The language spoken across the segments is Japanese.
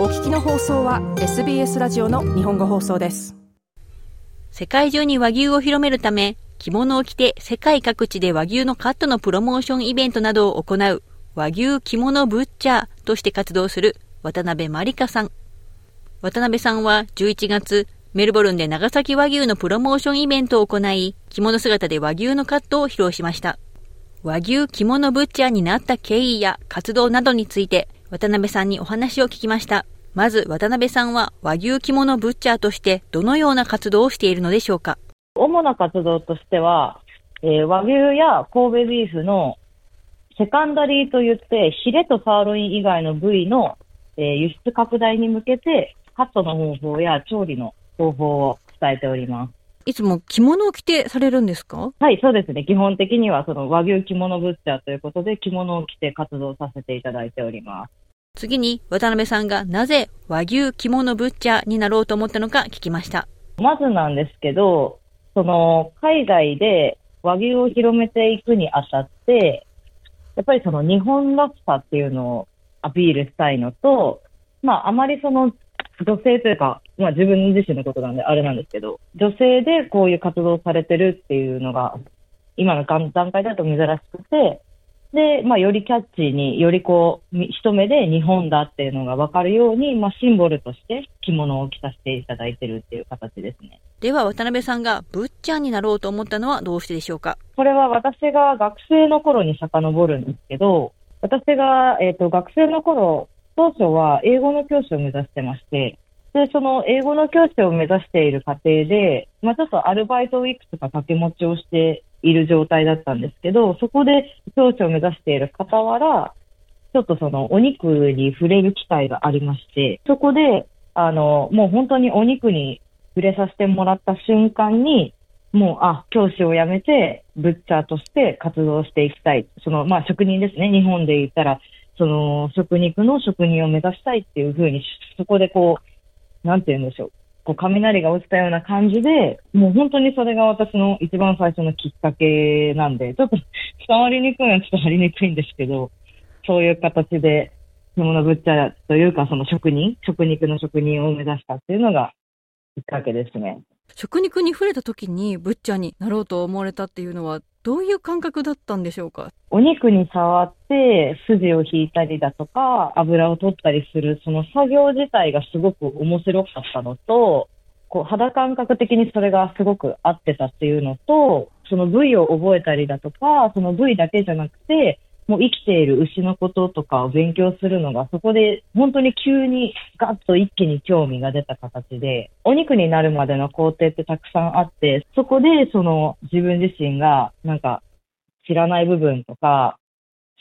お聞きの放送は SBS ラジオの日本語放送です世界中に和牛を広めるため着物を着て世界各地で和牛のカットのプロモーションイベントなどを行う和牛着物ブッチャーとして活動する渡辺まりかさん。渡辺さんは11月、メルボルンで長崎和牛のプロモーションイベントを行い、着物姿で和牛のカットを披露しました。和牛着物ブッチャーになった経緯や活動などについて、渡辺さんにお話を聞きました。まず渡辺さんは和牛着物ブッチャーとしてどのような活動をしているのでしょうか？主な活動としては、えー、和牛や神戸ビーフのセカンダリーといって、ヒレとサーロイン以外の部位の、えー、輸出拡大に向けて、カットの方法や調理の方法を伝えております。いつも着物を着てされるんですか？はい、そうですね。基本的にはその和牛着物ブッチャーということで着物を着て活動させていただいております。次に渡辺さんがなぜ和牛着物ブッチャーになろうと思ったのか聞きました。まずなんですけど、その海外で和牛を広めていくにあたって、やっぱりその日本らしさっていうのをアピールしたいのと、まああまりその女性というか、まあ自分自身のことなんであれなんですけど、女性でこういう活動されてるっていうのが、今の段階だと珍しくて、で、まあ、よりキャッチーに、よりこう、一目で日本だっていうのがわかるように、まあ、シンボルとして着物を着させていただいてるっていう形ですね。では、渡辺さんがブッチャーになろうと思ったのはどうしてでしょうか？これは私が学生の頃に遡るんですけど、私が、えっ、ー、と、学生の頃、当初は英語の教師を目指してまして、で、その英語の教師を目指している過程で、まあ、ちょっとアルバイトウィークとか掛け持ちをしている状態だったんですけど、そこで教師を目指している傍ら、ちょっとそのお肉に触れる機会がありまして、そこで、あの、もう本当にお肉に触れさせてもらった瞬間に、もう、あ、教師を辞めて、ブッチャーとして活動していきたい。その、まあ、職人ですね。日本で言ったら、その、食肉の職人を目指したいっていうふうに、そこでこう、なんて言うんでしょう。こう雷が落ちたような感じで、もう本当にそれが私の一番最初のきっかけなんで、ちょっと伝わりにくいのはちょっと張りにくいんですけど、そういう形で、着物ぶっちゃというか、その職人、食肉の職人を目指したっていうのがきっかけですね。食肉に触れた時にブッチャーになろうと思われたっていうのはどういう感覚だったんでしょうか？お肉に触って筋を引いたりだとか油を取ったりするその作業自体がすごく面白かったのと、こう肌感覚的にそれがすごく合ってたっていうのと、その部位を覚えたりだとか、その部位だけじゃなくて、もう生きている牛のこととかを勉強するのが、そこで本当に急にガッと一気に興味が出た形で、お肉になるまでの工程ってたくさんあって、そこでその自分自身がなんか知らない部分とか、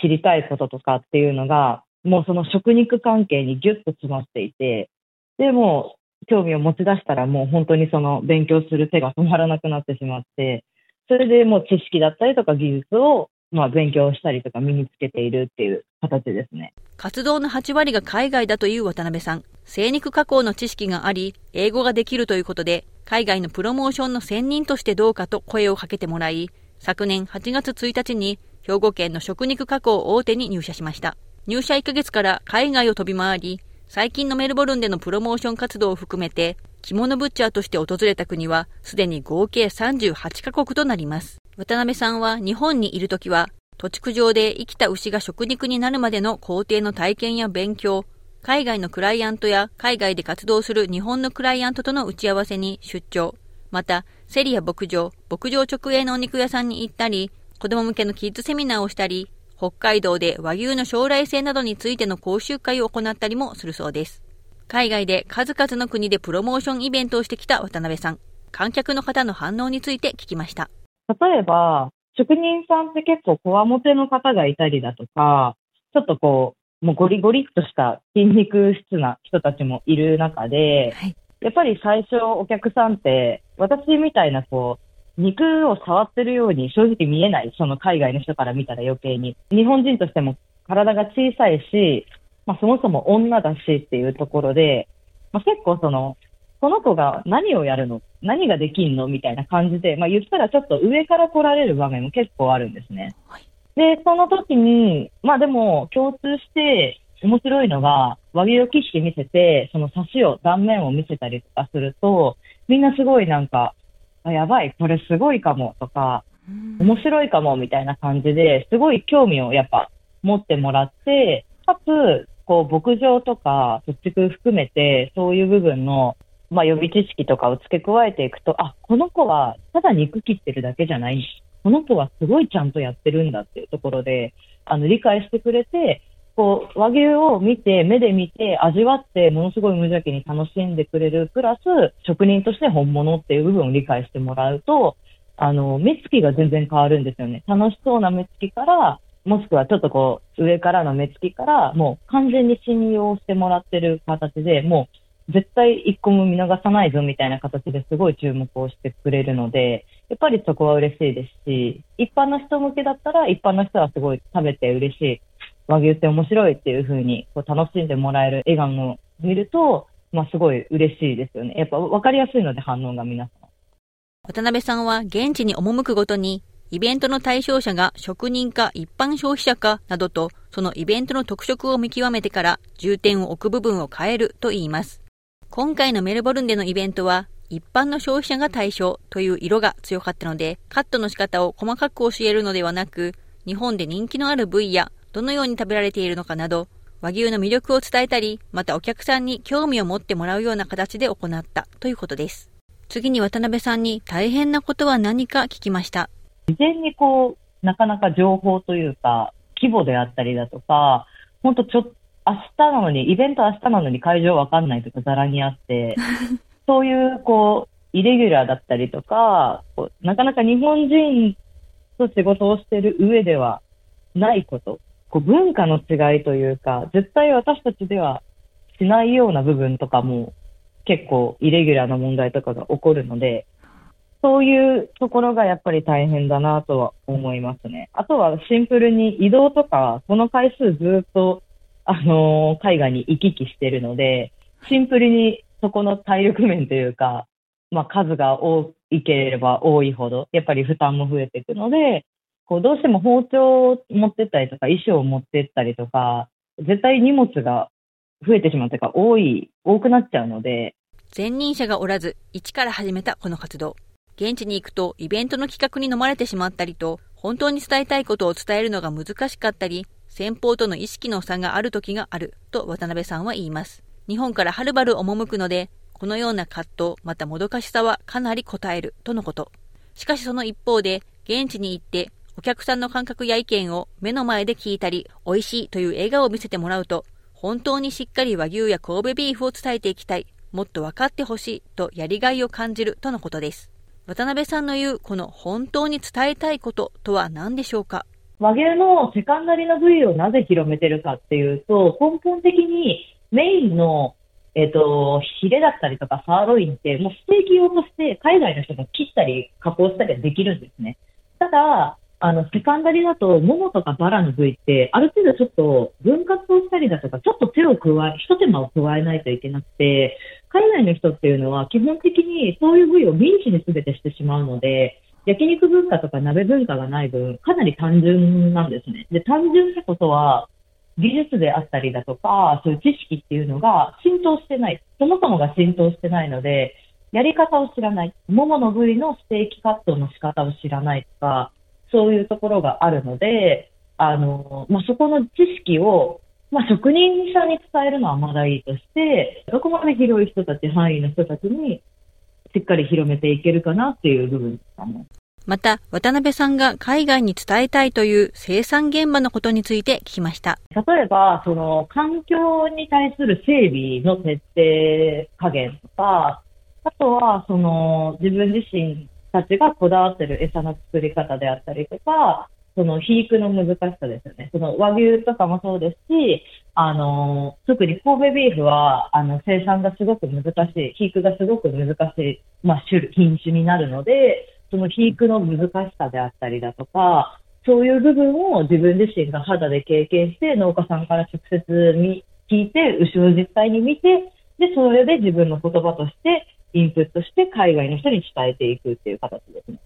知りたいこととかっていうのが、もうその食肉関係にギュッと詰まっていて、で、も興味を持ち出したらもう本当にその勉強する手が止まらなくなってしまって、それでもう知識だったりとか技術をまあ、勉強したりとか身につけているっていう形ですね。活動の8割が海外だという渡辺さん。精肉加工の知識があり、英語ができるということで、海外のプロモーションの専任としてどうかと声をかけてもらい、昨年8月1日に兵庫県の食肉加工大手に入社しました。入社1ヶ月から海外を飛び回り、最近のメルボルンでのプロモーション活動を含めて、着物ブッチャーとして訪れた国は、すでに合計38カ国となります。渡辺さんは日本にいるときは、土地区上で生きた牛が食肉になるまでの工程の体験や勉強、海外のクライアントや海外で活動する日本のクライアントとの打ち合わせに出張、また、セリや牧場、牧場直営のお肉屋さんに行ったり、子供向けのキッズセミナーをしたり、北海道で和牛の将来性などについての講習会を行ったりもするそうです。海外で数々の国でプロモーションイベントをしてきた渡辺さん。観客の方の反応について聞きました。例えば、職人さんって結構こわもての方がいたりだとか、ちょっとこう、もうゴリゴリっとした筋肉質な人たちもいる中で、はい、やっぱり最初お客さんって、私みたいなこう、肉を触ってるように正直見えない、その海外の人から見たら余計に。日本人としても体が小さいし、まあそもそも女だしっていうところで、まあ結構その、この子が何をやるの？何ができんの？みたいな感じで、まあ言ったらちょっと上から来られる場面も結構あるんですね。はい、で、その時に、まあでも共通して面白いのが、和牛を切って見せて、その刺しを、断面を見せたりとかすると、みんなすごいなんか、あやばい、これすごいかもとか、面白いかもみたいな感じで、すごい興味をやっぱ持ってもらって、かつ、こう、牧場とか、貯蓄含めて、そういう部分の、まあ、予備知識とかを付け加えていくと、あ、この子はただ肉切ってるだけじゃない。この子はすごいちゃんとやってるんだっていうところで、あの、理解してくれて、こう、和牛を見て、目で見て、味わって、ものすごい無邪気に楽しんでくれる、プラス、職人として本物っていう部分を理解してもらうと、あの、目つきが全然変わるんですよね。楽しそうな目つきから、もしくはちょっとこう、上からの目つきから、もう完全に信用してもらってる形で、もう絶対一個も見逃さないぞみたいな形ですごい注目をしてくれるので、やっぱりそこは嬉しいですし、一般の人向けだったら、一般の人はすごい食べて嬉しい。和牛って面白いっていう風にこう楽しんでもらえる笑顔を見ると、まあすごい嬉しいですよね。やっぱ分かりやすいので反応が皆さん。渡辺さんは現地に赴くごとに、イベントの対象者が職人か一般消費者かなどと、そのイベントの特色を見極めてから重点を置く部分を変えると言います。今回のメルボルンでのイベントは、一般の消費者が対象という色が強かったので、カットの仕方を細かく教えるのではなく、日本で人気のある部位やどのように食べられているのかなど、和牛の魅力を伝えたり、またお客さんに興味を持ってもらうような形で行ったということです。次に渡辺さんに大変なことは何か聞きました。事前にこう、なかなか情報というか、規模であったりだとか、本当ちょっ、明日なのに、イベント明日なのに会場わかんないとかざらにあって、そういう、こう、イレギュラーだったりとか、なかなか日本人と仕事をしている上ではないこと、こう文化の違いというか、絶対私たちではしないような部分とかも結構イレギュラーな問題とかが起こるので、そういうところがやっぱり大変だなとは思いますね。あとはシンプルに移動とか、この回数ずっと、あの、海外に行き来してるので、シンプルにそこの体力面というか、まあ数が多いければ多いほど、やっぱり負担も増えていくので、こうどうしても包丁を持ってったりとか、衣装を持ってったりとか、絶対荷物が増えてしまうというか、多い、多くなっちゃうので。前任者がおらず、一から始めたこの活動。現地に行くとイベントの企画に飲まれてしまったりと、本当に伝えたいことを伝えるのが難しかったり、先方との意識の差がある時があると渡辺さんは言います。日本からはるばる赴くので、このような葛藤、またもどかしさはかなり応えるとのこと。しかしその一方で、現地に行ってお客さんの感覚や意見を目の前で聞いたり、美味しいという笑顔を見せてもらうと、本当にしっかり和牛や神戸ビーフを伝えていきたい、もっと分かってほしいとやりがいを感じるとのことです。渡辺さんの言うこの本当に伝えたいこととは何でしょうか？和牛のセカンダリの部位をなぜ広めてるかっていうと、根本的にメインの、えっ、ー、と、ヒレだったりとかサーロインって、もうステーキ用として海外の人が切ったり加工したりできるんですね。ただ、あの、セカンダリだと、ももとかバラの部位って、ある程度ちょっと分割をしたりだとか、ちょっと手を加え、一手間を加えないといけなくて、海外の人っていうのは基本的にそういう部位をミンチに全てしてしまうので、焼肉文化とか鍋文化がない分、かなり単純なんですね。で、単純ってことは、技術であったりだとか、そういう知識っていうのが浸透してない。そもそもが浸透してないので、やり方を知らない。ももの部位のステーキカットの仕方を知らないとか、そういうところがあるので、あの、まあ、そこの知識を、まあ、職人さんに伝えるのはまだいいとして、どこまで広い人たち、範囲の人たちに、しっかり広めていけるかなっていう部分ですかね。また、渡辺さんが海外に伝えたいという生産現場のことについて聞きました。例えば、その、環境に対する整備の徹底加減とか、あとは、その、自分自身たちがこだわってる餌の作り方であったりとか、その肥育の難しさですよね。その和牛とかもそうですし、あの、特に神戸ビーフは、あの、生産がすごく難しい、肥育がすごく難しい、まあ、種類、品種になるので、その肥育の難しさであったりだとか、そういう部分を自分自身が肌で経験して、農家さんから直接に聞いて、牛を実際に見て、で、それで自分の言葉としてインプットして海外の人に伝えていくっていう形ですね。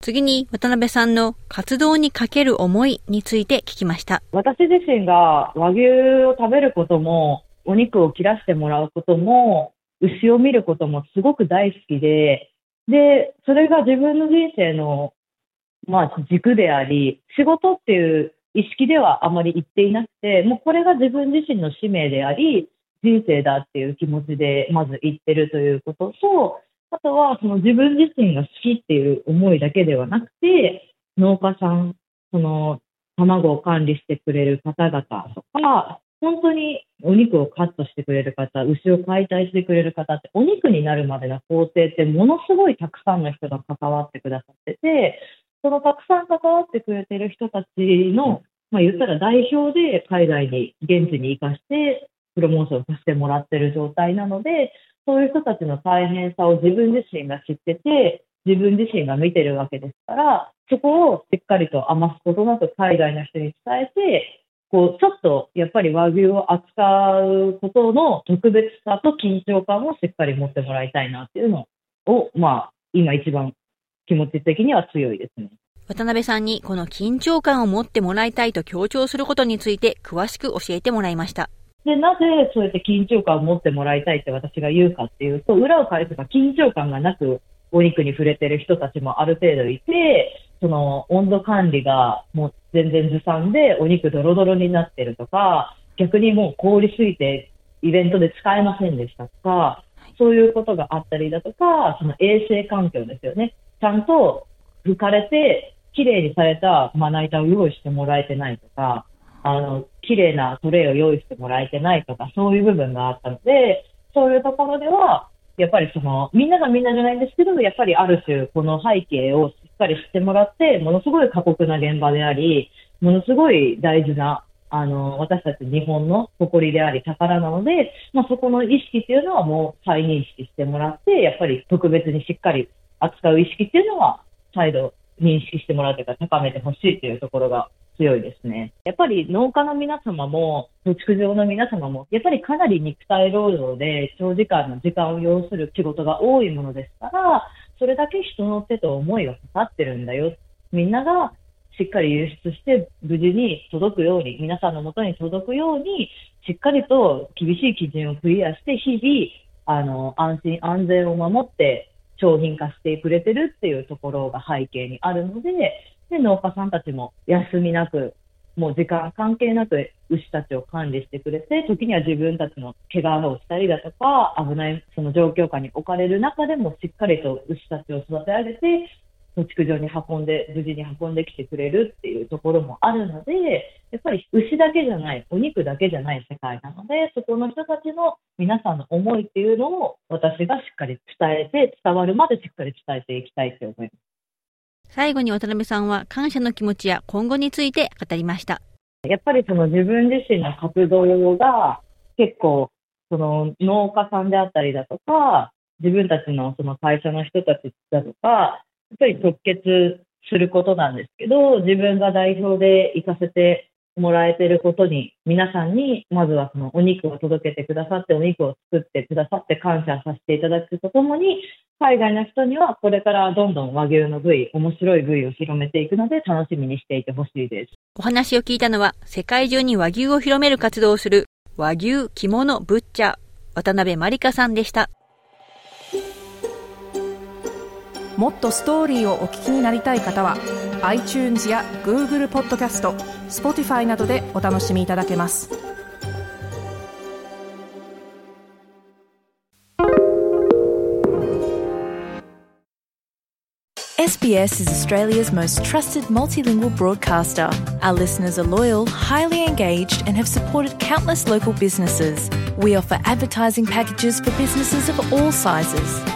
次に渡辺さんの活動にかける思いについて聞きました。私自身が和牛を食べることもお肉を切らしてもらうことも、牛を見ることもすごく大好きで、で、それが自分の人生の、まあ、軸であり、仕事っていう意識ではあまり言っていなくて、もうこれが自分自身の使命であり、人生だっていう気持ちでまず言ってるということと、あとはその自分自身が好きっていう思いだけではなくて、農家さん、その卵を管理してくれる方々とか、本当にお肉をカットしてくれる方、牛を解体してくれる方って、お肉になるまでの工程ってものすごいたくさんの人が関わってくださってて、そのたくさん関わってくれてる人たちの、まあ言ったら代表で海外に、現地に行かして、プロモーションさせてもらってる状態なので、そういう人たちの大変さを自分自身が知ってて、自分自身が見てるわけですから、そこをしっかりと余すことなく海外の人に伝えて、こう、ちょっとやっぱり和牛を扱うことの特別さと緊張感をしっかり持ってもらいたいなっていうのを、まあ、今一番気持ち的には強いですね。渡辺さんにこの緊張感を持ってもらいたいと強調することについて詳しく教えてもらいました。で、なぜそうやって緊張感を持ってもらいたいって私が言うかっていうと、裏を返せば緊張感がなくお肉に触れてる人たちもある程度いて、その温度管理がもう全然ずさんでお肉ドロドロになってるとか、逆にもう凍りすぎてイベントで使えませんでしたとか、そういうことがあったりだとか、その衛生環境ですよね。ちゃんと拭かれて、綺麗にされたまな板を用意してもらえてないとか、あの、綺麗なトレイを用意してもらえてないとか、そういう部分があったので、そういうところでは、やっぱりその、みんながみんなじゃないんですけど、やっぱりある種、この背景をっかり知ってもらって、ものすごい過酷な現場であり、ものすごい大事な、あの、私たち日本の誇りであり宝なので、まあ、そこの意識っていうのはもう再認識してもらって、やっぱり特別にしっかり扱う意識っていうのは、再度認識してもらうというか、高めてほしいっていうところが強いですね。やっぱり農家の皆様も、畜場の皆様も、やっぱりかなり肉体労働で長時間の時間を要する仕事が多いものですから、それだけ人の手と思いがかかってるんだよ。みんながしっかり輸出して無事に届くように、皆さんのもとに届くように、しっかりと厳しい基準をクリアして、日々、あの、安心安全を守って商品化してくれてるっていうところが背景にあるので、で、農家さんたちも休みなく、もう時間関係なく牛たちを管理してくれて、時には自分たちの怪我をしたりだとか、危ないその状況下に置かれる中でもしっかりと牛たちを育て上げて、畜場に運んで、無事に運んできてくれるっていうところもあるので、やっぱり牛だけじゃない、お肉だけじゃない世界なので、そこの人たちの皆さんの思いっていうのを私がしっかり伝えて、伝わるまでしっかり伝えていきたいと思います。最後に渡辺さんは感謝の気持ちや今後について語りました。やっぱりその自分自身の活動が結構その農家さんであったりだとか、自分たちのその会社の人たちだとか、やっぱり直結することなんですけど、自分が代表で行かせてもらえてることに、皆さんに、まずはそのお肉を届けてくださって、お肉を作ってくださって感謝させていただくとともに、海外の人にはこれからどんどん和牛の部位、面白い部位を広めていくので、楽しみにしていてほしいです。お話を聞いたのは、世界中に和牛を広める活動をする、和牛着物ブッチャー、渡辺まりかさんでした。もっとストーリーをお聞きになりたい方は iTunes や Google ポッドキャスト Spotify などでお楽しみいただけます SBS is Australia's most trusted multilingual broadcaster. Our listeners are loyal, highly engaged, and have supported countless local businesses. We offer advertising packages for businesses of all sizes.